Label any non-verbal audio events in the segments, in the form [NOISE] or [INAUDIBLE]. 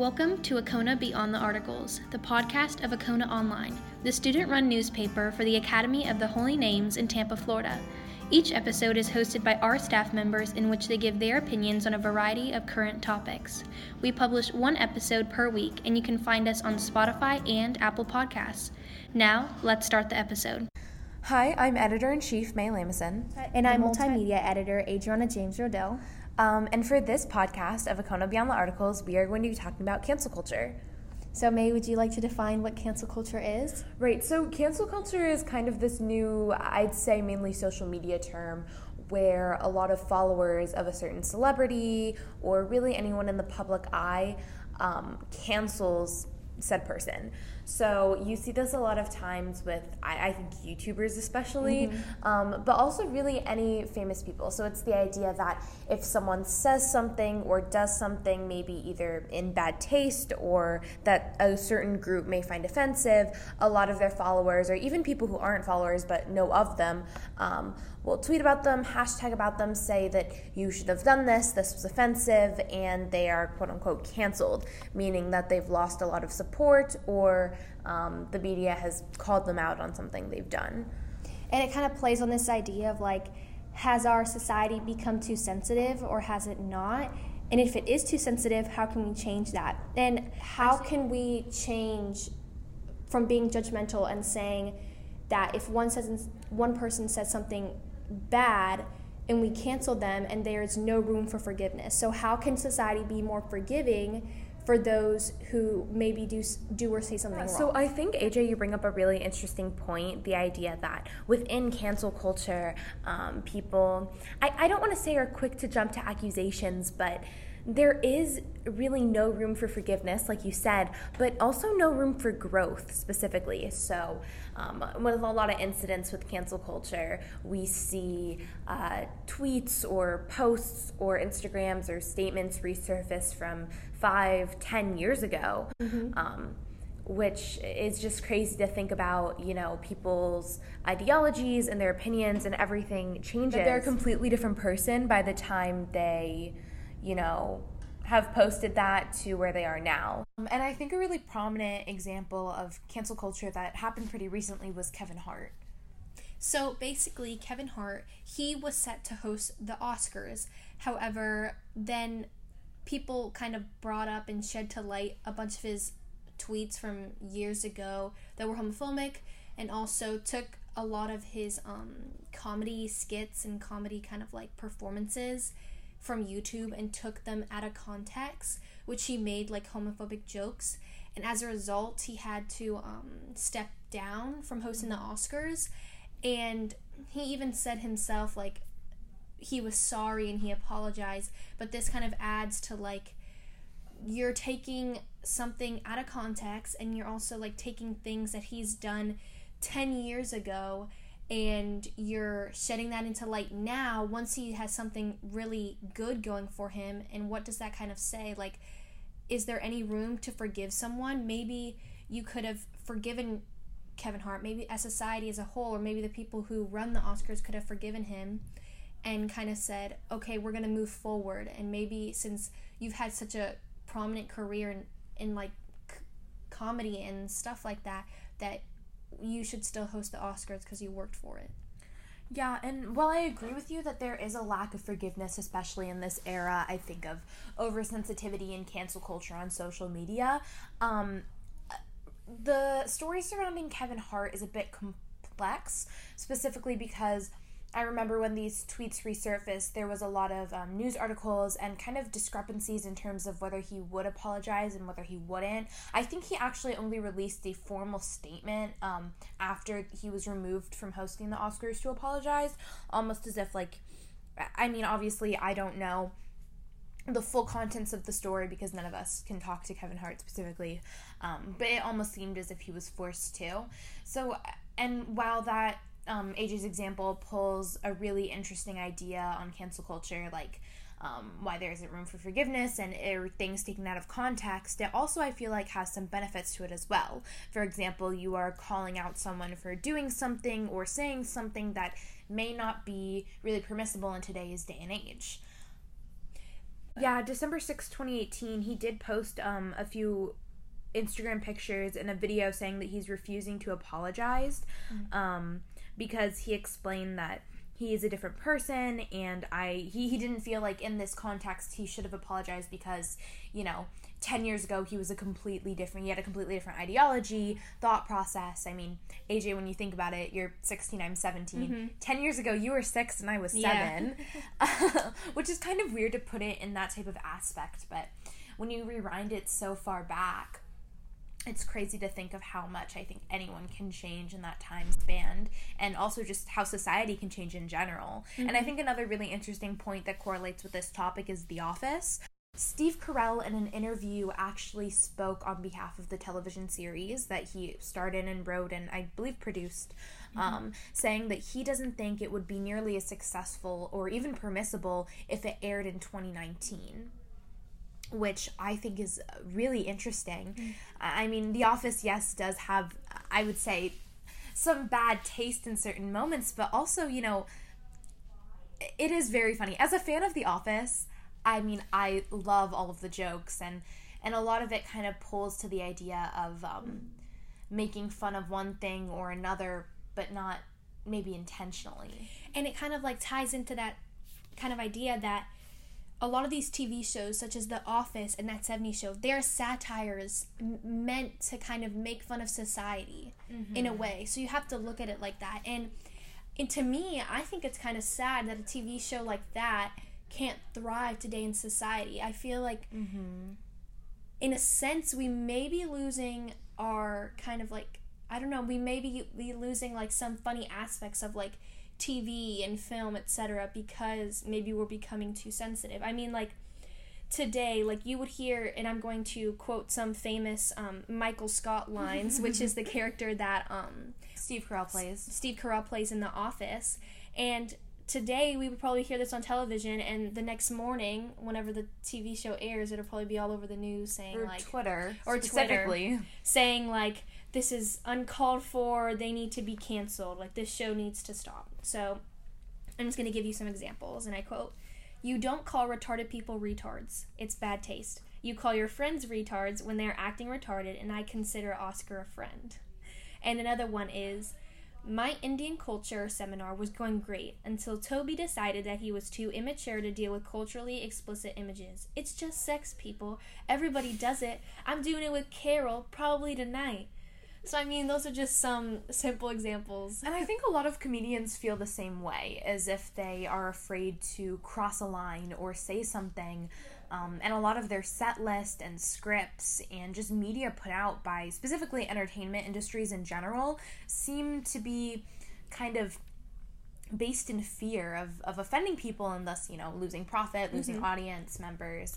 Welcome to Acona Beyond the Articles, the podcast of Acona Online, the student run newspaper for the Academy of the Holy Names in Tampa, Florida. Each episode is hosted by our staff members, in which they give their opinions on a variety of current topics. We publish one episode per week, and you can find us on Spotify and Apple Podcasts. Now, let's start the episode. Hi, I'm editor in chief May Lamison. And I'm multimedia editor Adriana James Rodell. Um, and for this podcast of Acona Beyond the Articles, we are going to be talking about cancel culture. So, May, would you like to define what cancel culture is? Right, so cancel culture is kind of this new, I'd say mainly social media term where a lot of followers of a certain celebrity or really anyone in the public eye um, cancels said person. So you see this a lot of times with, I, I think, YouTubers especially, mm-hmm. um, but also really any famous people. So it's the idea that if someone says something or does something, maybe either in bad taste or that a certain group may find offensive, a lot of their followers, or even people who aren't followers but know of them, um, will tweet about them, hashtag about them, say that you should have done this, this was offensive, and they are quote unquote canceled, meaning that they've lost a lot of support or um, the media has called them out on something they've done. And it kind of plays on this idea of like, has our society become too sensitive or has it not? And if it is too sensitive, how can we change that? And how can we change from being judgmental and saying that if one says one person says something bad and we cancel them and there's no room for forgiveness. So how can society be more forgiving for those who maybe do do or say something yeah, wrong. So I think AJ, you bring up a really interesting point: the idea that within cancel culture, um, people I, I don't want to say are quick to jump to accusations, but there is really no room for forgiveness, like you said, but also no room for growth specifically. So, um, with a lot of incidents with cancel culture, we see uh, tweets or posts or Instagrams or statements resurface from five, ten years ago. Mm-hmm. Um, which is just crazy to think about, you know, people's ideologies and their opinions and everything changes. But they're a completely different person by the time they you know, have posted that to where they are now. Um, and I think a really prominent example of cancel culture that happened pretty recently was Kevin Hart. So basically, Kevin Hart, he was set to host the Oscars. However, then people kind of brought up and shed to light a bunch of his tweets from years ago that were homophobic and also took a lot of his um, comedy skits and comedy kind of like performances from YouTube and took them out of context, which he made like homophobic jokes. And as a result, he had to um, step down from hosting the Oscars. And he even said himself, like, he was sorry and he apologized. But this kind of adds to like, you're taking something out of context and you're also like taking things that he's done 10 years ago and you're shedding that into light now once he has something really good going for him. And what does that kind of say? Like is there any room to forgive someone? Maybe you could have forgiven Kevin Hart. Maybe as society as a whole or maybe the people who run the Oscars could have forgiven him and kind of said okay we're going to move forward and maybe since you've had such a prominent career in, in like c- comedy and stuff like that that you should still host the Oscars because you worked for it. Yeah, and while I agree with you that there is a lack of forgiveness, especially in this era, I think of oversensitivity and cancel culture on social media. Um, the story surrounding Kevin Hart is a bit complex, specifically because I remember when these tweets resurfaced, there was a lot of um, news articles and kind of discrepancies in terms of whether he would apologize and whether he wouldn't. I think he actually only released a formal statement um, after he was removed from hosting the Oscars to apologize, almost as if, like, I mean, obviously, I don't know the full contents of the story because none of us can talk to Kevin Hart specifically, um, but it almost seemed as if he was forced to. So, and while that um, AJ's example pulls a really interesting idea on cancel culture, like um, why there isn't room for forgiveness and er, things taken out of context. It also, I feel like, has some benefits to it as well. For example, you are calling out someone for doing something or saying something that may not be really permissible in today's day and age. Yeah, December sixth, 2018, he did post um, a few Instagram pictures and a video saying that he's refusing to apologize um, because he explained that he is a different person and I he, he didn't feel like in this context he should have apologized because, you know, 10 years ago he was a completely different he had a completely different ideology thought process. I mean aj when you think about it you're 16 i'm 17 mm-hmm. 10 years ago you were 6 and i was 7 Yeah. [LAUGHS] [LAUGHS] which is kind of weird to put it in that type of aspect but when you rewind it so far back it's crazy to think of how much I think anyone can change in that time span and also just how society can change in general. And I think another really interesting point that correlates with this topic is The Office. Steve Carell, in an interview, actually spoke on behalf of the television series that he starred in and wrote and I believe produced, um, saying that he doesn't think it would be nearly as successful or even permissible if it aired in 2019 which I think is really interesting. I mean, The Office, yes, does have, I would say, some bad taste in certain moments, but also, you know, it is very funny. As a fan of The Office, I mean, I love all of the jokes, and and a lot of it kind of pulls to the idea of um, making fun of one thing or another, but not maybe intentionally. and it kind of like ties into that kind of idea that a lot of these TV shows, such as The Office and that 70s show, they're satires m- meant to kind of make fun of society in a mm-hmm. way. So you have to look at it like that. And, and to me, I think it's kind of sad that a TV show like that can't thrive today in society. I feel like, mm-hmm. in a sense, we may be losing our kind of like, I don't know, we may be, be losing like some funny aspects of like TV and film, etc., because maybe we're becoming too sensitive. I mean, like today, like you would hear, and I'm going to quote some famous um, Michael Scott lines, which is the [LAUGHS] character that um, Steve Carell plays. Steve Carell plays in The Office, and today we would probably hear this on television, and the next morning, whenever the TV show airs, it'll probably be all over the news saying Or like Twitter. or Twitter. specifically. saying like this is uncalled for they need to be canceled like this show needs to stop so i'm just going to give you some examples and i quote you don't call retarded people retards it's bad taste you call your friends retards when they're acting retarded and i consider oscar a friend and another one is my Indian culture seminar was going great until Toby decided that he was too immature to deal with culturally explicit images. It's just sex, people. Everybody does it. I'm doing it with Carol, probably tonight. So, I mean, those are just some simple examples. And I think a lot of comedians feel the same way, as if they are afraid to cross a line or say something. Um, and a lot of their set list and scripts and just media put out by specifically entertainment industries in general seem to be kind of based in fear of, of offending people and thus, you know, losing profit, losing audience members.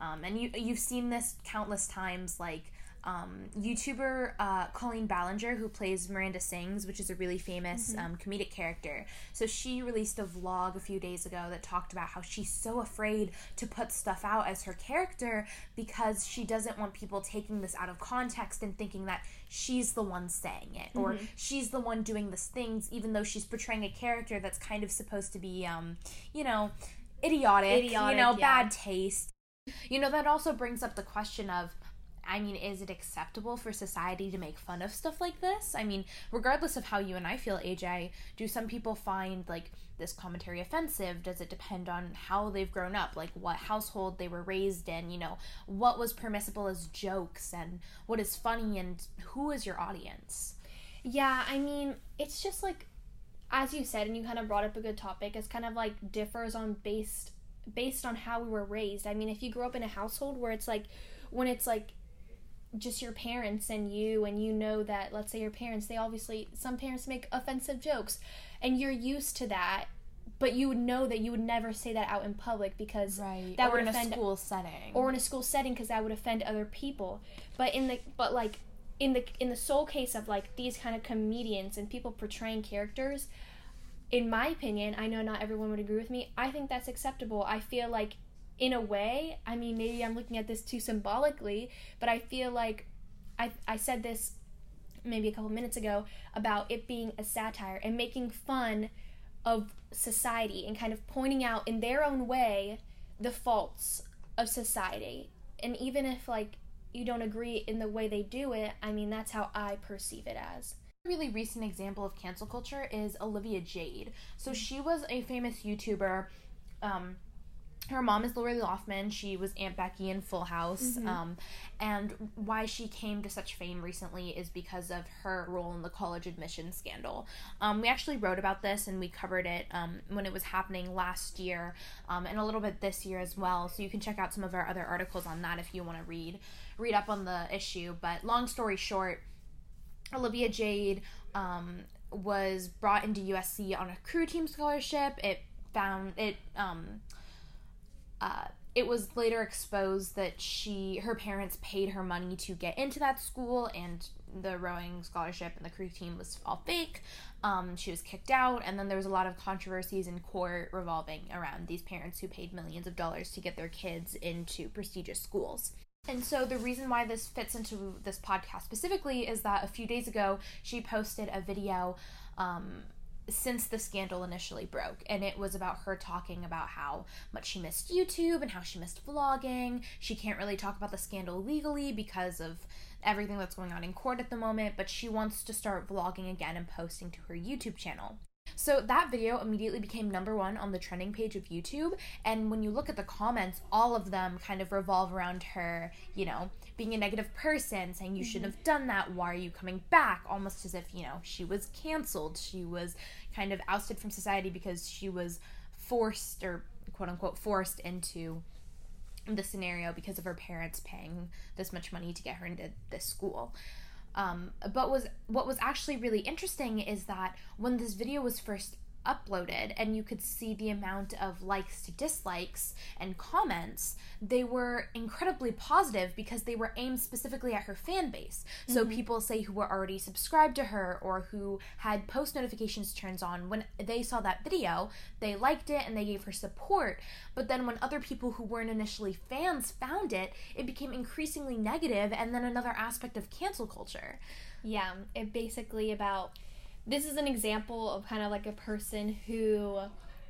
Um, and you, you've seen this countless times, like um, YouTuber uh, Colleen Ballinger, who plays Miranda Sings, which is a really famous um, comedic character. So she released a vlog a few days ago that talked about how she's so afraid to put stuff out as her character because she doesn't want people taking this out of context and thinking that she's the one saying it or she's the one doing these things, even though she's portraying a character that's kind of supposed to be, um, you know, idiotic, Idiotic, you know, yeah. bad taste. You know, that also brings up the question of I mean, is it acceptable for society to make fun of stuff like this? I mean, regardless of how you and I feel, AJ, do some people find like this commentary offensive? Does it depend on how they've grown up, like what household they were raised in, you know, what was permissible as jokes and what is funny and who is your audience? Yeah, I mean, it's just like, as you said, and you kind of brought up a good topic. It's kind of like differs on based based on how we were raised. I mean, if you grew up in a household where it's like, when it's like just your parents and you and you know that let's say your parents they obviously some parents make offensive jokes and you're used to that but you would know that you would never say that out in public because Right. that or would in a school setting. or in a school setting because that would offend other people but in the but like in the in the sole case of like these kind of comedians and people portraying characters in my opinion i know not everyone would agree with me i think that's acceptable i feel like in a way i mean maybe i'm looking at this too symbolically but i feel like i i said this maybe a couple minutes ago about it being a satire and making fun of society and kind of pointing out in their own way the faults of society. And even if like you don't agree in the way they do it, I mean that's how I perceive it as. Really recent example of cancel culture is Olivia Jade. So she was a famous YouTuber. Um, her mom is Lori Loughlin. She was Aunt Becky in Full House. Mm-hmm. Um, and why she came to such fame recently is because of her role in the college admission scandal. Um, we actually wrote about this and we covered it um, when it was happening last year um, and a little bit this year as well. So you can check out some of our other articles on that if you want to read read up on the issue. But long story short, Olivia Jade um, was brought into USC on a crew team scholarship. It found it. Um, uh, it was later exposed that she her parents paid her money to get into that school and the rowing scholarship and the crew team was all fake. Um, she was kicked out. And then there was a lot of controversies in court revolving around these parents who paid millions of dollars to get their kids into prestigious schools. And so the reason why this fits into this podcast specifically is that a few days ago she posted a video um, since the scandal initially broke and it was about her talking about how much she missed YouTube and how she missed vlogging. She can't really talk about the scandal legally because of everything that's going on in court at the moment, but she wants to start vlogging again and posting to her YouTube channel. So that video immediately became number one on the trending page of YouTube. And when you look at the comments, all of them kind of revolve around her, you know, being a negative person, saying you shouldn't have done that. Why are you coming back? Almost as if, you know, she was canceled. She was kind of ousted from society because she was forced or quote unquote forced into the scenario because of her parents paying this much money to get her into this school. Um, but was what was actually really interesting is that when this video was first uploaded and you could see the amount of likes to dislikes and comments they were incredibly positive because they were aimed specifically at her fan base. So mm-hmm. people say who were already subscribed to her or who had post notifications turned on when they saw that video they liked it and they gave her support. But then when other people who weren't initially fans found it it became increasingly negative and then another aspect of cancel culture. Yeah, it basically about this is an example of kind of like a person who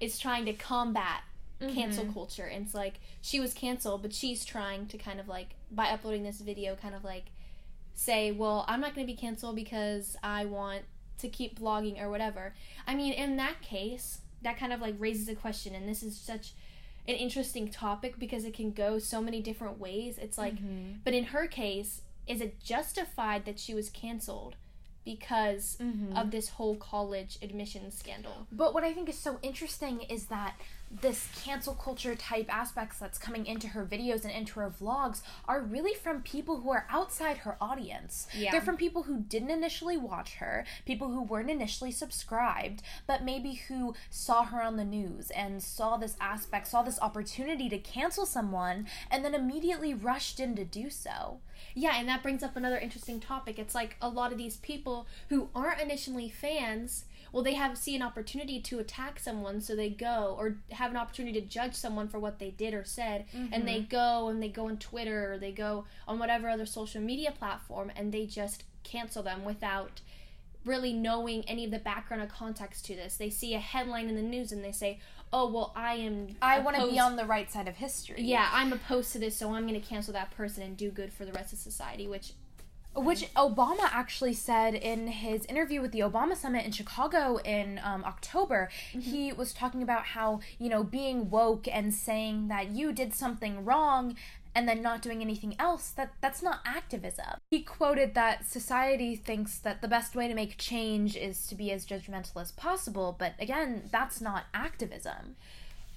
is trying to combat cancel mm-hmm. culture. And it's like she was canceled, but she's trying to kind of like by uploading this video kind of like say, "Well, I'm not going to be canceled because I want to keep vlogging or whatever." I mean, in that case, that kind of like raises a question and this is such an interesting topic because it can go so many different ways. It's like mm-hmm. but in her case, is it justified that she was canceled because of mm-hmm. this whole college admissions scandal? But what I think is so interesting is that this cancel culture type aspects that's coming into her videos and into her vlogs are really from people who are outside her audience. Yeah. They're from people who didn't initially watch her, people who weren't initially subscribed, but maybe who saw her on the news and saw this aspect, saw this opportunity to cancel someone, and then immediately rushed in to do so. Yeah, and that brings up another interesting topic. It's like a lot of these people who aren't initially fans, well, they have see an opportunity to attack someone, so they go, or have an opportunity to judge someone for what they did or said, and they mm-hmm. go and they go on Twitter or they go on whatever other social media platform, and they just cancel them without really knowing any of the background or context to this. They see a headline in the news and they say, "Oh, well, I am I want to be on the right side of history. yeah, I'm opposed to this, so I'm going to cancel that person and do good for the rest of society." Which, Which Obama actually said in his interview with the Obama Summit in Chicago in um, October. He was talking about how, you know, being woke and saying that you did something wrong and then not doing anything else, that that's not activism. He quoted that society thinks that the best way to make change is to be as judgmental as possible, but again, that's not activism.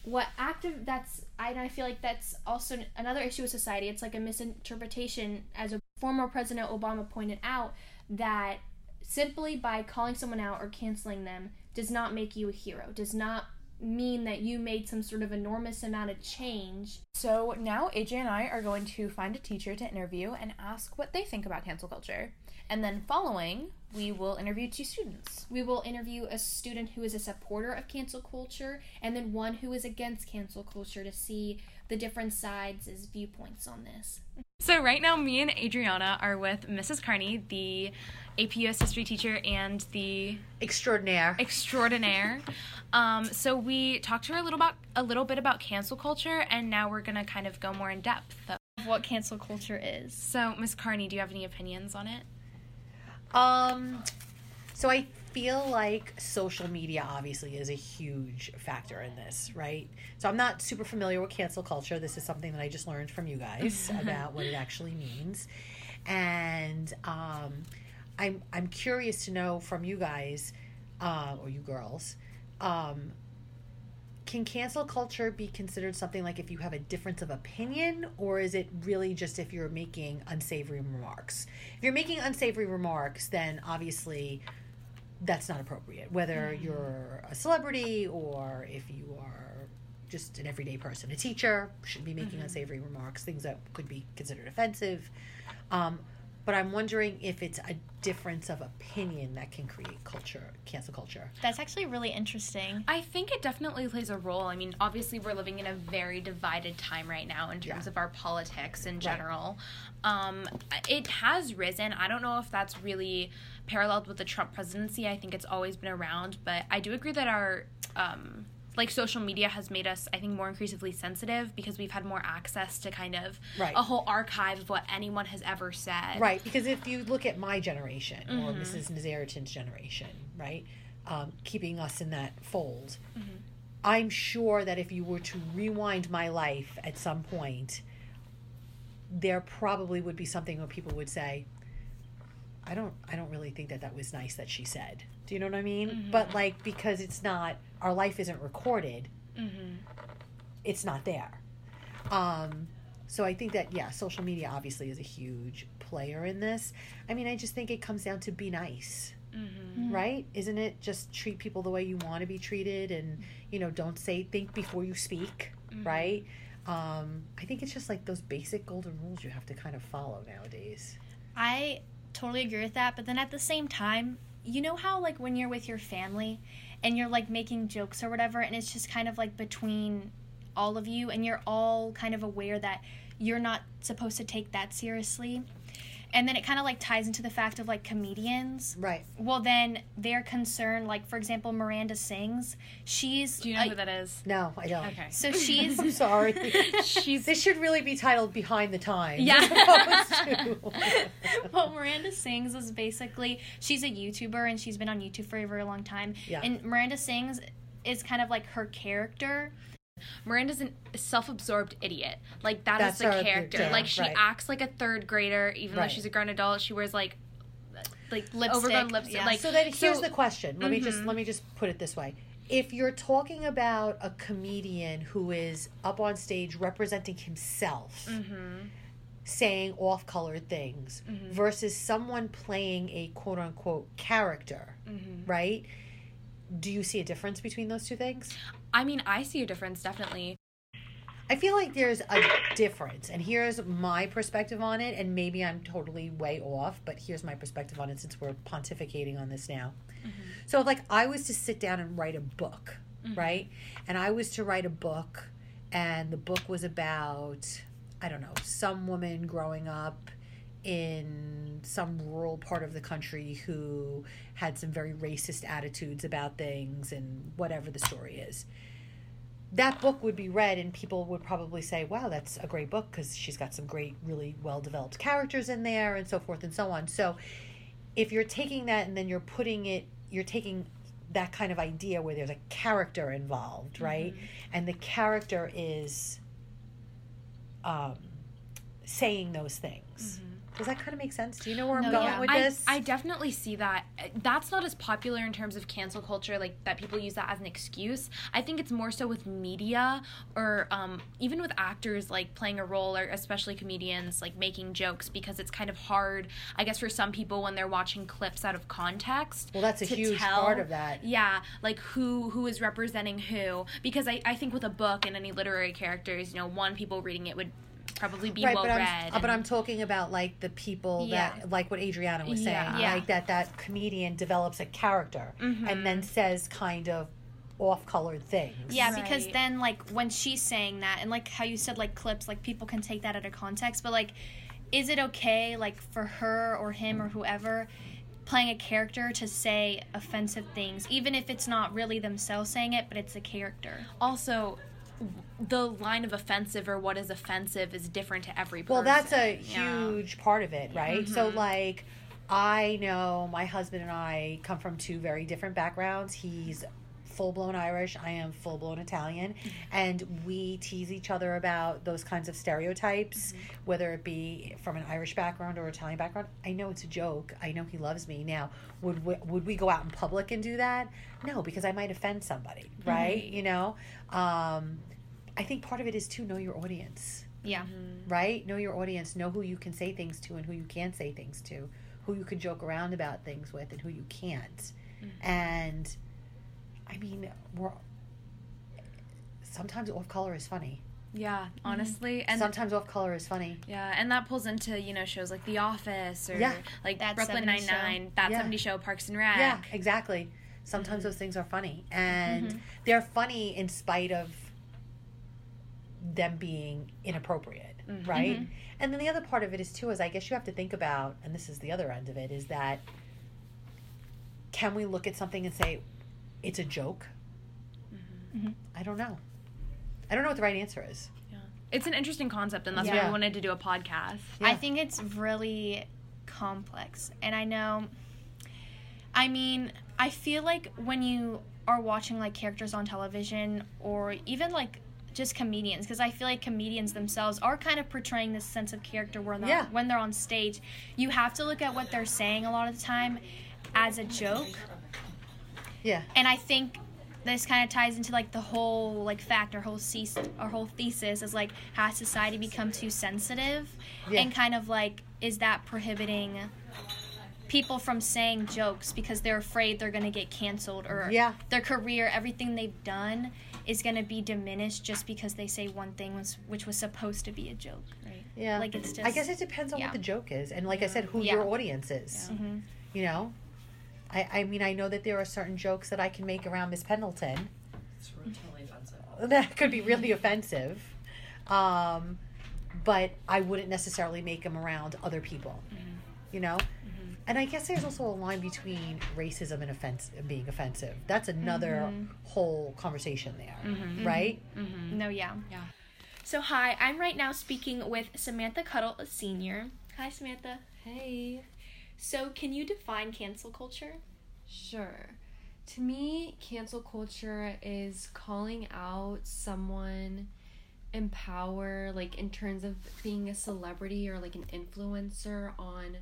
what active that's I, and I feel like that's also another issue with society. It's like a misinterpretation, as a former President Obama pointed out, that simply by calling someone out or canceling them does not make you a hero. Does not mean that you made some sort of enormous amount of change. So now AJ and I are going to find a teacher to interview and ask what they think about cancel culture. And then following, we will interview two students. We will interview a student who is a supporter of cancel culture and then one who is against cancel culture to see the different sides' viewpoints on this. So right now, me and Adriana are with Mrs. Carney, the AP US history teacher and the Extraordinaire. extraordinaire. [LAUGHS] Um, so we talked to her a little about a little bit about cancel culture, and now we're gonna kind of go more in depth. of What cancel culture is. so Miss Carney, do you have any opinions on it? Um, so I feel like social media obviously is a huge factor in this, right? So I'm not super familiar with cancel culture. This is something that I just learned from you guys [LAUGHS] about what it actually means, and um, I'm I'm curious to know from you guys, uh, or you girls, um, can cancel culture be considered something like if you have a difference of opinion or is it really just if you're making unsavory remarks? If you're making unsavory remarks then obviously that's not appropriate. Whether you're a celebrity or if you are just an everyday person a teacher shouldn't be making unsavory remarks. Things that could be considered offensive. Um, but i'm wondering if it's a difference of opinion that can create culture cancel culture That's actually really interesting. I think it definitely plays a role. I mean, obviously, we're living in a very divided time right now in terms Yeah. of our politics in general. Um, it has risen. I don't know if that's really paralleled with the Trump presidency. I think it's always been around, but I do agree that our um, like social media has made us, I think, more increasingly sensitive because we've had more access to kind of Right. a whole archive of what anyone has ever said. Right, because if you look at my generation or Mm-hmm. Mrs. Nazaritan's generation, right, um, keeping us in that fold, Mm-hmm. I'm sure that if you were to rewind my life at some point, there probably would be something where people would say, "I don't, I don't really think that that was nice that she said." Do you know what I mean? Mm-hmm. But like because it's not, our life isn't recorded, Mm-hmm. it's not there. Um, so I think that yeah, social media obviously is a huge player in this. I mean, I just think it comes down to be nice, Mm-hmm. right? Isn't it? Just treat people the way you want to be treated, and you know, don't say think before you speak, right? Um, I think it's just like those basic golden rules you have to kind of follow nowadays. I totally agree with that, but then at the same time, you know how like when you're with your family and you're like making jokes or whatever and it's just kind of like between all of you and you're all kind of aware that you're not supposed to take that seriously. And then it kind of like ties into the fact of like comedians. Right. Well, then they're concerned, like for example, Miranda sings. She's Do you know a- who that is? No, I don't. Okay. so [LAUGHS] she's I'm sorry. [LAUGHS] She's this should really be titled "Behind the Times." Yeah. as opposed to- what Miranda Sings is basically she's a YouTuber and she's been on YouTube for a very long time. Yeah. And Miranda Sings is kind of like her character. Miranda's a self-absorbed idiot. Like that is That's the character. yeah, like she right. acts like a third grader, even Right. though she's a grown adult. She wears like like Lipstick, overgrown lipstick. yeah. Like so then here's so- the question let me just Mhm. let me just put it this way if you're talking about a comedian who is up on stage representing himself Mhm. saying off-colored things Mm-hmm. versus someone playing a quote-unquote character Mhm. right do you see a difference between those two things I mean, I see a difference definitely. I feel like there's a difference, and here's my perspective on it, and maybe I'm totally way off, but here's my perspective on it since we're pontificating on this now. Mm-hmm. So, like, I was to sit down and write a book, mm-hmm. right? And I was to write a book, and the book was about, I don't know, some woman growing up in some rural part of the country who had some very racist attitudes about things and whatever the story is. That book would be read and people would probably say wow that's a great book because she's got some great really well developed characters in there and so forth and so on. So if you're taking that and then you're putting it you're taking that kind of idea where there's a character involved right? And the character is um, saying those things does that kind of make sense do you know where i'm going yeah. with I, this I definitely see that. That's not as popular in terms of cancel culture, like that people use that as an excuse. I think it's more so with media or um, even with actors like playing a role, or especially comedians like making jokes because it's kind of hard, I guess, for some people when they're watching clips out of context. well that's a huge tell- part of that Yeah, like who who is representing who? Because I, I think with a book and any literary characters, you know, one people reading it would probably be well but I'm, read. uh, but I'm talking about like the people Yeah. that like what Adriana was saying, Yeah. Yeah. like that that comedian develops a character Mm-hmm. and then says kind of off-colored things. Yeah, because then like when she's saying that and like how you said like clips, like people can take that out of context, but like is it okay like for her or him or whoever playing a character to say offensive things, even if it's not really themselves saying it, but it's a character. Also, the line of offensive or what is offensive is different to every person. Well, that's a Yeah. huge part of it, right? So, mm-hmm. like, I know my husband and I come from two very different backgrounds. He's full blown Irish, I am full blown Italian, mm-hmm. and we tease each other about those kinds of stereotypes, mm-hmm. whether it be from an Irish background or Italian background. I know it's a joke. I know he loves me. Now, would we, would we go out in public and do that? No, because I might offend somebody, right? You know, um, I think part of it is to know your audience Yeah. Mm-hmm. right? Know your audience, know who you can say things to and who you can't say things to, who you can joke around about things with and who you can't. Mm-hmm. And I mean, we're sometimes off color is funny. Yeah, mm-hmm. honestly, and sometimes off color is funny. yeah, and that pulls into you know shows like The Office or Yeah. like That Brooklyn Nine Nine, That Yeah. Seventy Show, Parks and Rec. Yeah, exactly. Sometimes those things are funny, and they're funny in spite of them being inappropriate, mm-hmm. right? Mm-hmm. And then the other part of it is too is I guess you have to think about, and this is the other end of it, is that can we look at something and say it's a joke? Mm-hmm. I don't know. I don't know what the right answer is. Yeah. It's an interesting concept, and that's why Yeah. we wanted to do a podcast. Yeah. I think it's really complex. And I know, I mean, I feel like when you are watching like characters on television or even like just comedians, because I feel like comedians themselves are kind of portraying this sense of character when they're, Yeah. when they're on stage. You have to look at what they're saying a lot of the time as a joke. Yeah. And I think this kind of ties into like the whole like fact or whole cease our whole thesis is like has society become too sensitive Yeah. and kind of like is that prohibiting people from saying jokes because they're afraid they're going to get canceled or Yeah. their career everything they've done is going to be diminished just because they say one thing was which was supposed to be a joke right Yeah. like it's just I guess it depends on yeah. what the joke is, and like I said, who Yeah. your audience is. Mhm. You know, I I mean I know that there are certain jokes that I can make around Miss Pendleton It's totally offensive. [LAUGHS] that could be really offensive, um, but I wouldn't necessarily make them around other people. You know, and I guess there's also a line between racism and offense and being offensive. That's another mm-hmm. whole conversation there, mm-hmm. Mm-hmm. right? no yeah. Yeah. so hi i'm right now speaking with samantha cuddle a senior. Hi samantha. Hey, so can you define cancel culture? Sure. To me, cancel culture is calling out someone in power, like in terms of being a celebrity or like an influencer on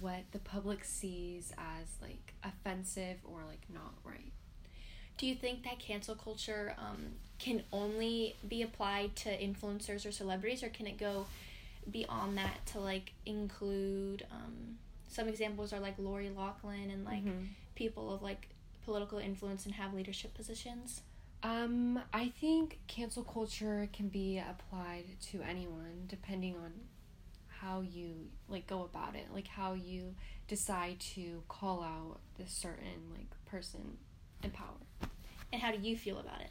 what the public sees as like offensive or like not right. Do you think that cancel culture um, can only be applied to influencers or celebrities, or can it go beyond that to like include um, some examples are like Lori Loughlin and like people of like political influence and have leadership positions? Um, I think cancel culture can be applied to anyone depending on how you like go about it, like how you decide to call out this certain like person in power. And how do you feel about it?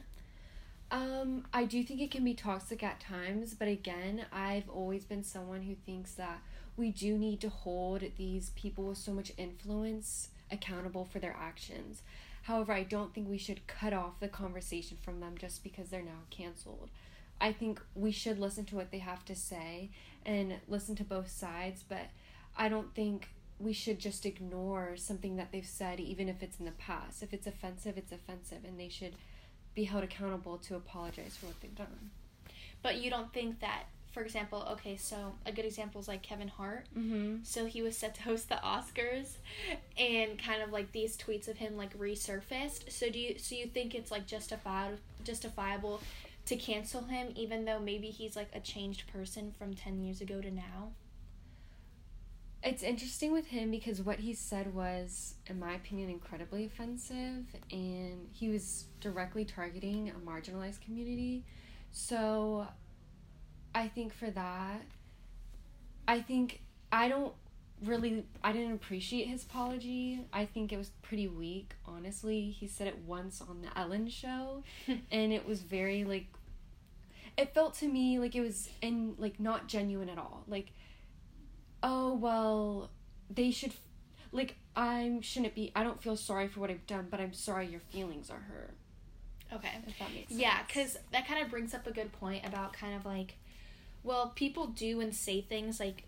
Um, I do think it can be toxic at times, but again, I've always been someone who thinks that we do need to hold these people with so much influence accountable for their actions. However, I don't think we should cut off the conversation from them just because they're now canceled. I think we should listen to what they have to say and listen to both sides, but I don't think we should just ignore something that they've said, even if it's in the past. If it's offensive, it's offensive, and they should be held accountable to apologize for what they've done. But you don't think that, for example, okay, so a good example is like Kevin Hart. Mm-hmm. So he was set to host the Oscars, and kind of like these tweets of him like resurfaced. So do you so you think it's like justified justifiable to cancel him, even though maybe he's like a changed person from ten years ago to now? It's interesting with him because what he said was, in my opinion, incredibly offensive, and he was directly targeting a marginalized community. So, I think for that, I think I don't really I didn't appreciate his apology. I think it was pretty weak, honestly. He said it once on the Ellen show [LAUGHS] and it was very like it felt to me like it was in like not genuine at all. Like oh well, they should like I shouldn't be. I don't feel sorry for what I've done, but I'm sorry your feelings are hurt. Okay. If that makes sense. Yeah, because that kind of brings up a good point about kind of like, well, people do and say things like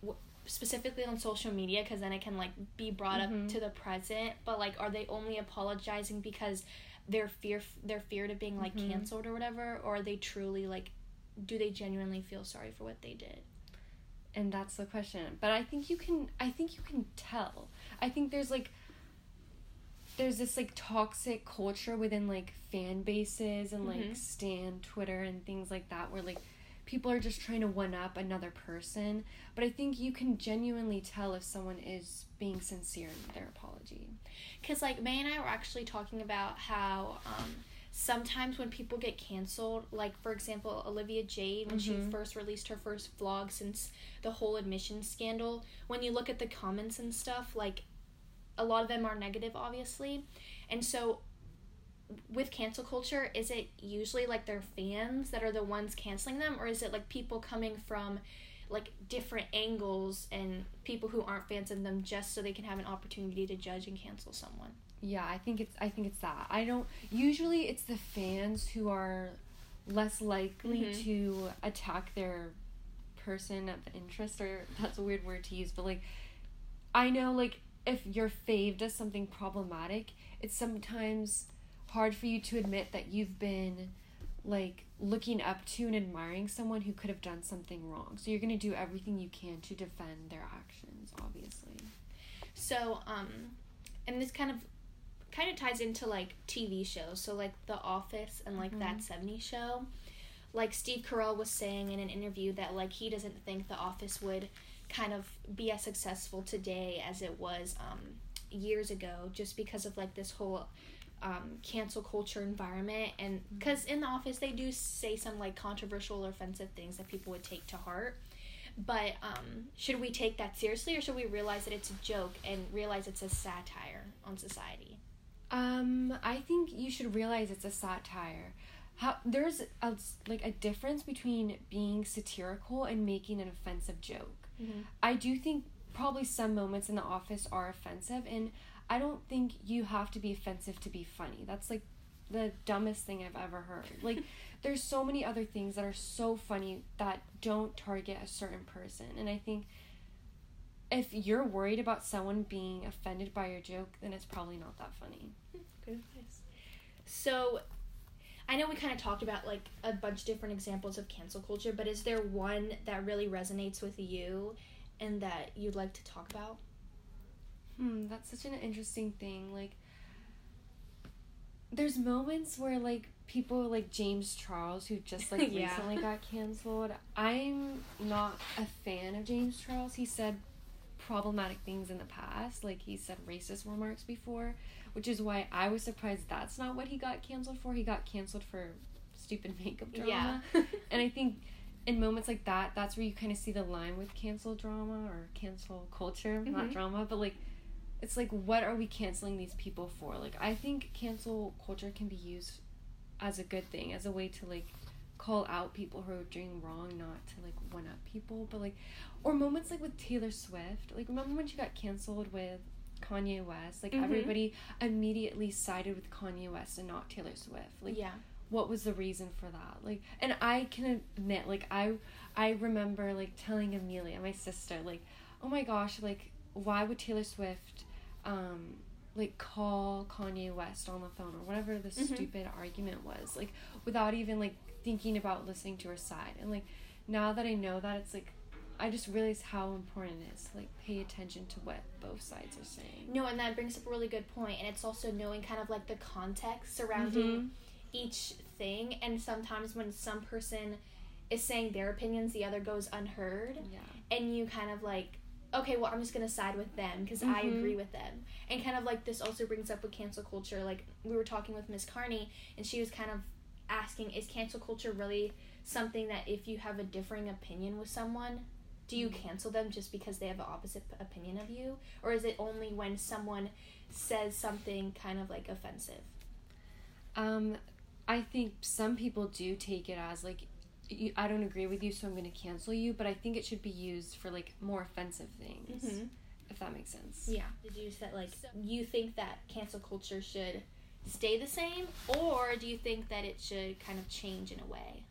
specifically on social media because then it can like be brought Mhm. up to the present. But like, are they only apologizing because they're fear they're feared of being like Mhm. canceled or whatever, or are they truly like, do they genuinely feel sorry for what they did? and that's the question but i think you can i think you can tell i think there's like there's this like toxic culture within like fan bases and like Mhm. stan twitter and things like that where like people are just trying to one up another person but i think you can genuinely tell if someone is being sincere in their apology Because like May and I were actually talking about how um, sometimes when people get canceled, like for example Olivia Jade when she Mhm. first released her first vlog since the whole admission scandal, when you look at the comments and stuff, like a lot of them are negative, obviously, and so with cancel culture, is it usually like their fans that are the ones canceling them, or is it like people coming from like different angles and people who aren't fans of them just so they can have an opportunity to judge and cancel someone. Yeah, I think it's I think it's that. I don't usually it's the fans who are less likely Mhm. to attack their person of interest or that's a weird word to use, but like I know like if your fave does something problematic, it's sometimes hard for you to admit that you've been like looking up to and admiring someone who could have done something wrong. So you're going to do everything you can to defend their actions, obviously. So, um and this kind of kind of ties into like TV shows. So like The Office and like That 70 show. Like Steve Carell was saying in an interview that like he doesn't think The Office would kind of be as successful today as it was um years ago just because of like this whole um, cancel culture environment and because in the office they do say some like controversial or offensive things that people would take to heart but um, should we take that seriously or should we realize that it's a joke and realize it's a satire on society Um, I think you should realize it's a satire. How there's a like a difference between being satirical and making an offensive joke. Mhm. I do think probably some moments in the office are offensive, and I don't think you have to be offensive to be funny. That's like the dumbest thing I've ever heard. [LAUGHS] Like, there's so many other things that are so funny that don't target a certain person, and I think if you're worried about someone being offended by your joke, then it's probably not that funny. Hmm, good advice. So, I know we kind of talked about like a bunch of different examples of cancel culture, but is there one that really resonates with you and that you'd like to talk about? Hmm, that's such an interesting thing. Like, there's moments where like people like James Charles, who just [LAUGHS] like Yeah. recently got canceled. I'm not a fan of James Charles. He said problematic things in the past, like he said racist remarks before, which is why I was surprised that's not what he got canceled for. He got canceled for stupid [LAUGHS] makeup drama. [LAUGHS] And I think in moments like that, that's where you kind of see the line with cancel drama or cancel culture, not Mhm. drama, but like it's like what are we canceling these people for? Like I think cancel culture can be used as a good thing, as a way to like call out people who are doing wrong, not to like one up people, but like or moments like with Taylor Swift. Like remember when she got canceled with Kanye West? Like Mhm. everybody immediately sided with Kanye West and not Taylor Swift. Like yeah. what was the reason for that like and i can admit like i i remember like telling amelia my sister like oh my gosh like why would taylor swift um like call kanye west on the phone or whatever the Mhm. stupid argument was like without even like thinking about listening to her side and like now that i know that it's like i just realize how important it is to like pay attention to what both sides are saying No, and that brings up a really good point, and it's also knowing kind of like the context surrounding Mhm. each thing. And sometimes when some person is saying their opinions, the other goes unheard, yeah and you kind of like, okay, well, I'm just gonna side with them because I Mhm. agree with them. And kind of like this also brings up with cancel culture. Like we were talking with Miss Carney, and she was kind of asking, is cancel culture really something that if you have a differing opinion with someone, do you cancel them just because they have an opposite p- opinion of you, or is it only when someone says something kind of like offensive? Um, I think some people do take it as like, I don't agree with you, so I'm going to cancel you. But I think it should be used for like more offensive things. Mm-hmm. if that makes sense. Yeah. Did you say like you think that cancel culture should stay the same, or do you think that it should kind of change in a way?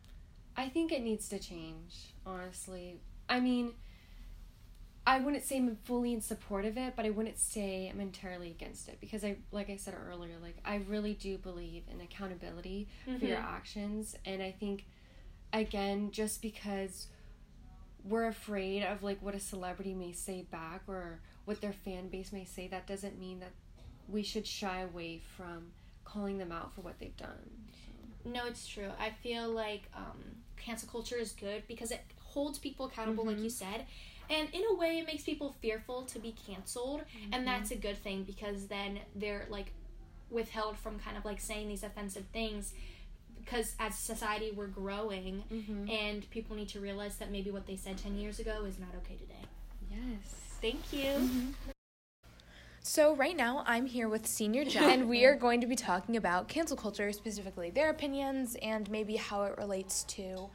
I think it needs to change, honestly. I mean, I wouldn't say I'm fully in support of it, but I wouldn't say I'm entirely against it because I, like I said earlier, like I really do believe in accountability for your mm-hmm. actions, and I think, again, just because we're afraid of like what a celebrity may say back or what their fan base may say, that doesn't mean that we should shy away from calling them out for what they've done. No, it's true. I feel like um, cancel culture is good because it holds people accountable, like you said. And in a way, it makes people fearful to be canceled. And that's a good thing because then they're like withheld from kind of like saying these offensive things. Because as society, we're growing and people need to realize that maybe what they said 10 years ago is not okay today. Yes. Thank you. So right now I'm here with Senior Jen, and we are [LAUGHS] going to be talking about cancel culture, specifically their opinions and maybe how it relates to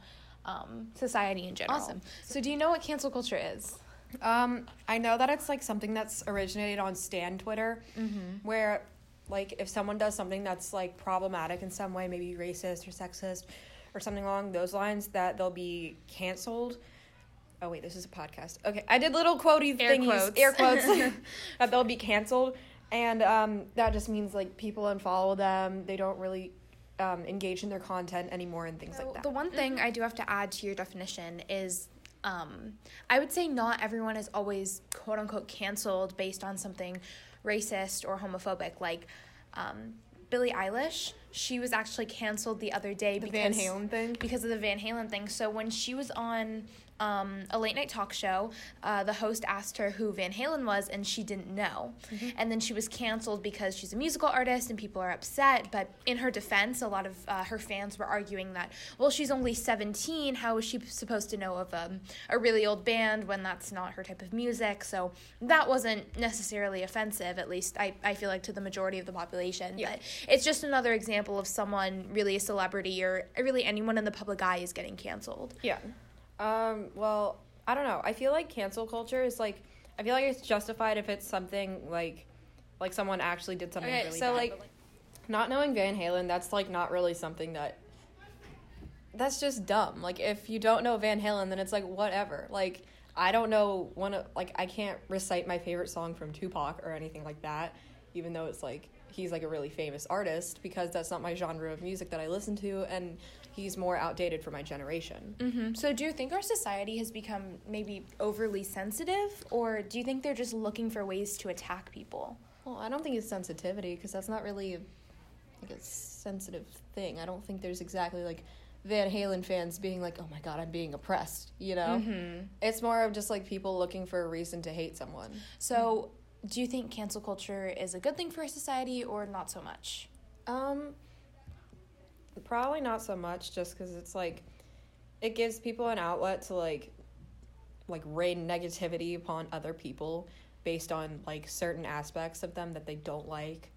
um, society in general. Awesome. So do you know what cancel culture is? Um, I know that it's like something that's originated on Stan Twitter, Mm-hmm. where like if someone does something that's like problematic in some way, maybe racist or sexist or something along those lines, that they'll be canceled. Oh wait, this is a podcast. Okay, I did little quotey Air thingies, quotes. air quotes, [LAUGHS] [LAUGHS] that they'll be canceled, and um, that just means like people unfollow them. They don't really um, engage in their content anymore and things So like that. the one thing I do have to add to your definition is um, I would say not everyone is always quote unquote canceled based on something racist or homophobic. Like um, Billie Eilish, she was actually canceled the other day the because Van Halen thing. because of the Van Halen thing. So when she was on um, a late night talk show, uh, the host asked her who Van Halen was, and she didn't know. And then she was canceled because she's a musical artist and people are upset. But in her defense, a lot of uh, her fans were arguing that, well, she's only 17. How is she supposed to know of um, a really old band when that's not her type of music? So that wasn't necessarily offensive, at least I, I feel like to the majority of the population. Yeah. But it's just another example of someone really a celebrity or really anyone in the public eye is getting canceled. Yeah. Um, well, I don't know. I feel like cancel culture is like I feel like it's justified if it's something like like someone actually did something Okay, really so, bad. like- like not knowing Van Halen, that's like not really something that that's just dumb. Like if you don't know Van Halen, then it's like whatever. Like I don't know one of like I can't recite my favorite song from Tupac or anything like that, even though it's like he's like a really famous artist because that's not my genre of music that I listen to and he's more outdated for my generation. Mm-hmm. So, do you think our society has become maybe overly sensitive, or do you think they're just looking for ways to attack people? Well, I don't think it's sensitivity because that's not really like a sensitive thing. I don't think there's exactly like Van Halen fans being like, "Oh my god, I'm being oppressed," you know? Mm-hmm. It's more of just like people looking for a reason to hate someone. So, do you think cancel culture is a good thing for society, or not so much? Um probably not so much just cuz it's like it gives people an outlet to like like rain negativity upon other people based on like certain aspects of them that they don't like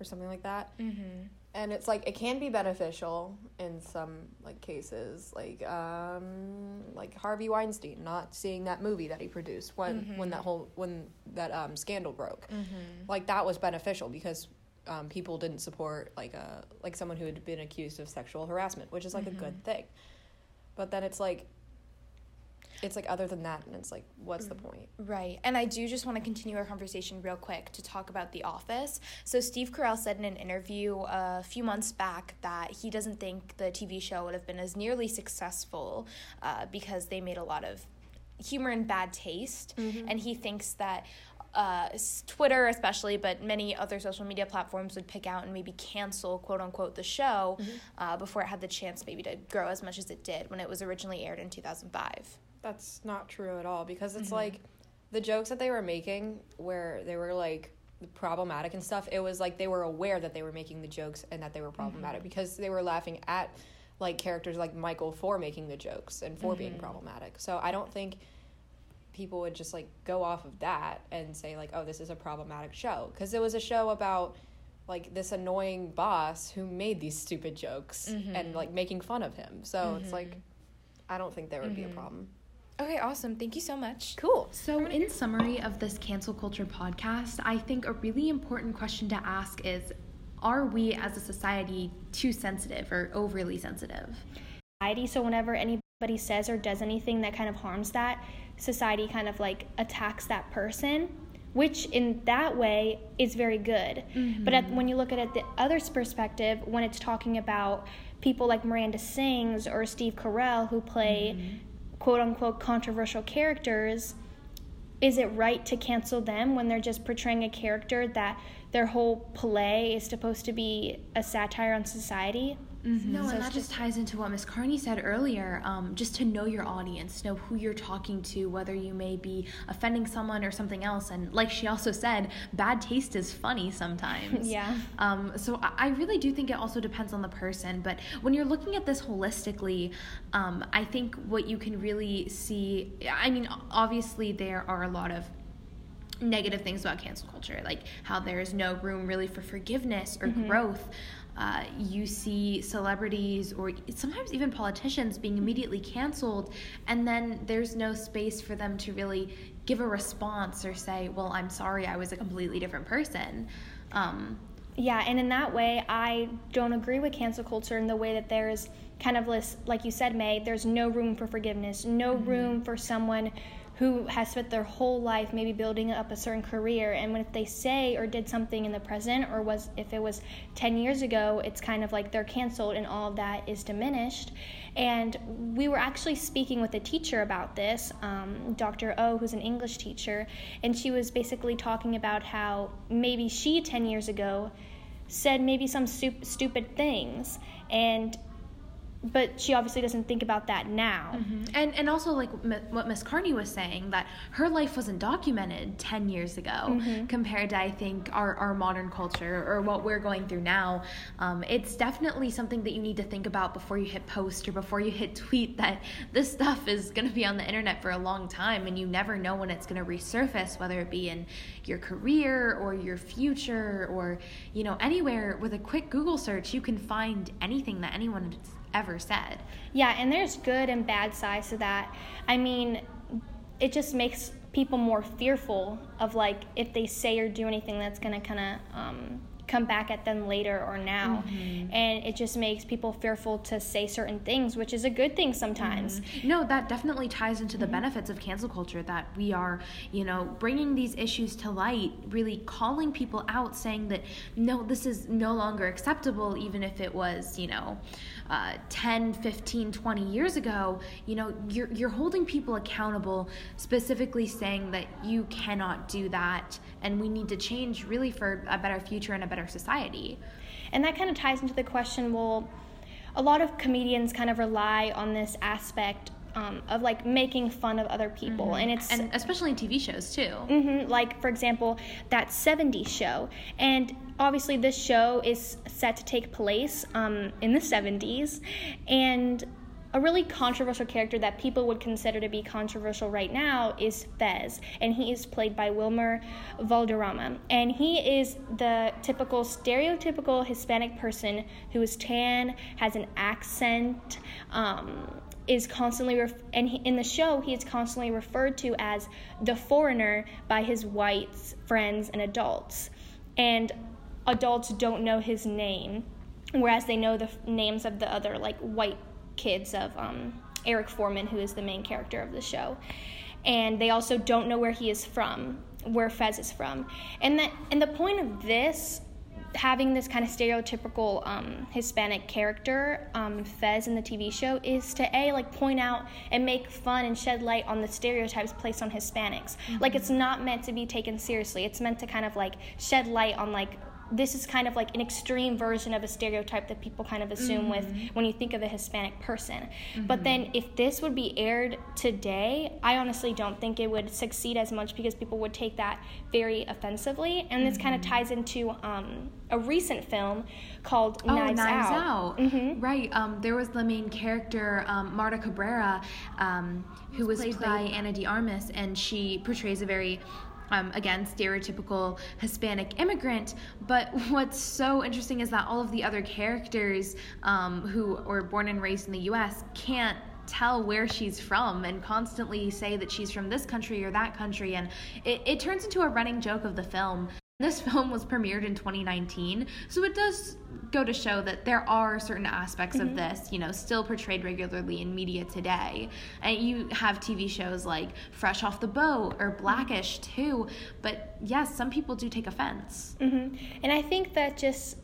or something like that. Mm-hmm. and it's like it can be beneficial in some like cases like um like harvey weinstein not seeing that movie that he produced when when that whole when that um scandal broke like that was beneficial because um, people didn't support like a like someone who had been accused of sexual harassment which is like a good thing but then it's like it's like other than that and it's like what's the point Right. And I do just want to continue our conversation real quick to talk about The Office. So, Steve Carell said in an interview a few months back that he doesn't think the TV show would have been as nearly successful uh, because they made a lot of humor and bad taste. And he thinks that. Uh, Twitter, especially, but many other social media platforms would pick out and maybe cancel, quote unquote, the show uh, before it had the chance maybe to grow as much as it did when it was originally aired in 2005. That's not true at all because it's like the jokes that they were making where they were like problematic and stuff. It was like they were aware that they were making the jokes and that they were problematic because they were laughing at like characters like Michael for making the jokes and for being problematic. So I don't think people would just like go off of that and say like oh this is a problematic show because it was a show about like this annoying boss who made these stupid jokes mm-hmm. and like making fun of him. So it's mm-hmm. like I don't think there would be a mm-hmm. problem. Okay, awesome. Thank you so much. Cool. So, in summary of this cancel culture podcast, I think a really important question to ask is Are we as a society too sensitive or overly sensitive? society. So whenever anybody says or does anything that kind of harms that, society kind of like attacks that person, which in that way is very good. Mm-hmm. But at, when you look at it the other's perspective, when it's talking about people like Miranda Sings or Steve Carell who play mm-hmm. quote unquote controversial characters, is it right to cancel them when they're just portraying a character that their whole play is supposed to be a satire on society? No, and that just ties into what Miss Carney said earlier. Um, just to know your audience, know who you're talking to, whether you may be offending someone or something else. And like she also said, bad taste is funny sometimes. [LAUGHS] Yeah. Um, so I, I really do think it also depends on the person. But when you're looking at this holistically, um, I think what you can really see. I mean, obviously there are a lot of negative things about cancel culture, like how there is no room really for forgiveness or growth. Uh, you see celebrities or sometimes even politicians being immediately canceled, and then there's no space for them to really give a response or say, Well, I'm sorry, I was a completely different person. Um, Yeah, and in that way, I don't agree with cancel culture in the way that there's kind of this, like you said, May, there's no room for forgiveness, no room for someone who has spent their whole life maybe building up a certain career. And when if they say or did something in the present, or was if it was 10 years ago, it's kind of like they're canceled and all of that is diminished. And we were actually speaking with a teacher about this, um, Dr. O, who's an English teacher, and she was basically talking about how maybe she 10 years ago said maybe some stu- stupid things and but she obviously doesn't think about that now. And and also like m- what Miss Carney was saying that her life wasn't documented 10 years ago compared to I think our, our modern culture or what we're going through now. Um, it's definitely something that you need to think about before you hit post or before you hit tweet that this stuff is going to be on the internet for a long time and you never know when it's going to resurface whether it be in your career or your future or you know anywhere. With a quick Google search you can find anything that anyone ever said. yeah and there's good and bad sides to that. I mean it just makes people more fearful of like if they say or do anything that's going to kind of um, come back at them later or now. Mm-hmm. And it just makes people fearful to say certain things which is a good thing sometimes. Mm-hmm. No, that definitely ties into the mm-hmm. benefits of cancel culture that we are, you know, bringing these issues to light, really calling people out, saying that no, this is no longer acceptable, even if it was, you know, uh, 10, 15, 20 years ago. You know, you're, you're holding people accountable, specifically saying that you cannot do that, and we need to change really for a better future and a better society. And that kind of ties into the question well, a lot of comedians kind of rely on this aspect um, of like making fun of other people. And it's. And especially in TV shows, too. Mhm, like, for example, that 70s show. And obviously, this show is set to take place um, in the 70s. And a really controversial character that people would consider to be controversial right now is Fez, and he is played by Wilmer Valderrama. And he is the typical, stereotypical Hispanic person who is tan, has an accent, um, is constantly, ref- and he, in the show, he is constantly referred to as the foreigner by his white friends and adults. And adults don't know his name, whereas they know the f- names of the other, like, white kids of um, Eric Forman, who is the main character of the show. And they also don't know where he is from, where Fez is from. And that and the point of this, having this kind of stereotypical um, Hispanic character, um, Fez in the TV show, is to a like point out and make fun and shed light on the stereotypes placed on Hispanics. Like it's not meant to be taken seriously. It's meant to kind of like shed light on like this is kind of like an extreme version of a stereotype that people kind of assume with when you think of a Hispanic person. But then if this would be aired today, I honestly don't think it would succeed as much because people would take that very offensively. And this kind of ties into um, a recent film called Knives, oh, Knives Out. Out. Right. Um, there was the main character, um, Marta Cabrera, um, who was played, by Ana de Armas, and she portrays a very um, again, stereotypical Hispanic immigrant. But [LAUGHS] what's so interesting is that all of the other characters um, who were born and raised in the U.S. can't tell where she's from and constantly say that she's from this country or that country. And it, it turns into a running joke of the film. This film was premiered in 2019, so it does go to show that there are certain aspects of this, you know, still portrayed regularly in media today. And you have TV shows like Fresh Off the Boat or Blackish too, but yes, some people do take offense. hmm And I think that just,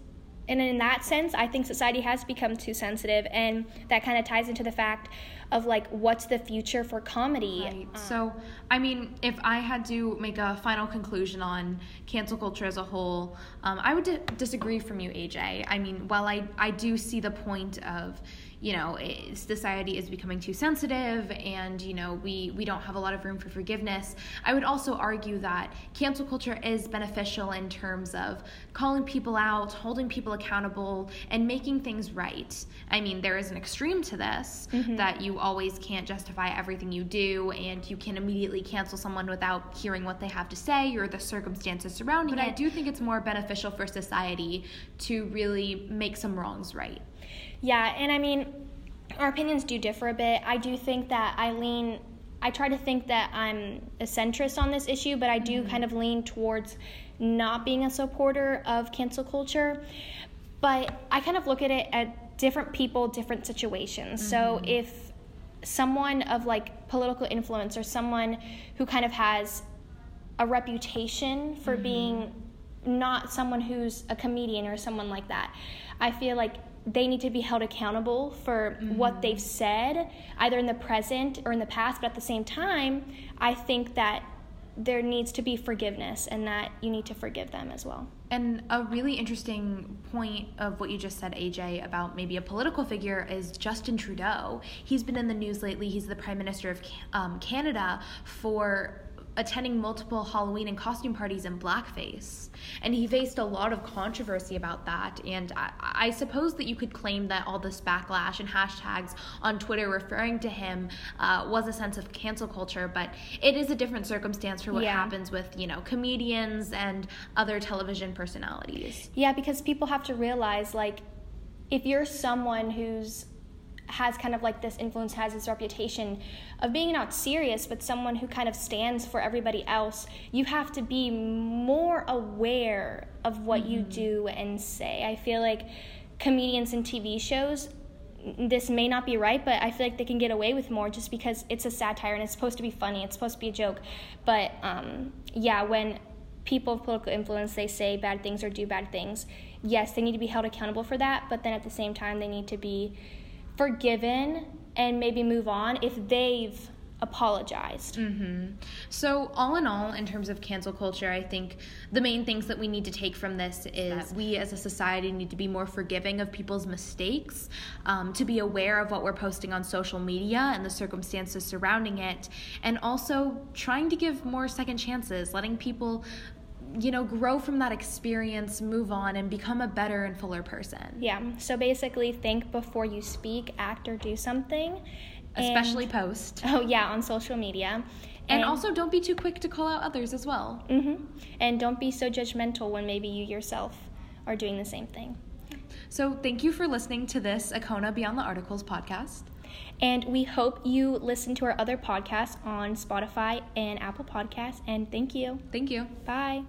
and in that sense, I think society has become too sensitive, and that kind of ties into the fact of like, what's the future for comedy? Right. So, I mean, if I had to make a final conclusion on cancel culture as a whole, um, I would di- disagree from you, AJ. I mean, while I, I do see the point of, you know, eh, society is becoming too sensitive and, you know, we, we don't have a lot of room for forgiveness, I would also argue that cancel culture is beneficial in terms of calling people out, holding people accountable, and making things right. I mean, there is an extreme to this that you always can't justify everything you do and you can immediately cancel someone without hearing what they have to say or the circumstances surrounding it. But I do think it's more beneficial for society to really make some wrongs right. Yeah, and I mean, our opinions do differ a bit. I do think that I lean, I try to think that I'm a centrist on this issue, but I do mm-hmm. kind of lean towards not being a supporter of cancel culture. But I kind of look at it at different people, different situations. So mm-hmm. if someone of like political influence or someone who kind of has a reputation for mm-hmm. being not someone who's a comedian or someone like that. I feel like they need to be held accountable for what they've said, either in the present or in the past, but at the same time, I think that there needs to be forgiveness and that you need to forgive them as well. And a really interesting point of what you just said, AJ, about maybe a political figure is Justin Trudeau. He's been in the news lately. He's the Prime Minister of um, Canada for attending multiple Halloween and costume parties in blackface. And he faced a lot of controversy about that. And I, I suppose that you could claim that all this backlash and hashtags on Twitter referring to him uh, was a sense of cancel culture, but it is a different circumstance for what Yeah. happens with, you know, comedians and other television personalities. Yeah, because people have to realize like if you're someone who's has kind of like this influence, has this reputation of being not serious, but someone who kind of stands for everybody else, you have to be more aware of what you do and say. I feel like comedians and TV shows, this may not be right, but I feel like they can get away with more just because it's a satire and it's supposed to be funny, it's supposed to be a joke. But um, yeah, when people of political influence they say bad things or do bad things, yes, they need to be held accountable for that, but then at the same time, they need to be forgiven and maybe move on if they've apologized. So, all in all, in terms of cancel culture, I think the main things that we need to take from this is we as a society need to be more forgiving of people's mistakes, um, to be aware of what we're posting on social media and the circumstances surrounding it, and also trying to give more second chances, letting people. You know, grow from that experience, move on, and become a better and fuller person. Yeah, so basically, think before you speak, act, or do something. Especially And- post. oh, yeah, on social media. And also, don't be too quick to call out others as well. hmm And don't be so judgmental when maybe you yourself are doing the same thing. So, thank you for listening to this Akona Beyond the Articles podcast. And we hope you listen to our other podcasts on Spotify and Apple Podcasts. And thank you. Thank you. Bye.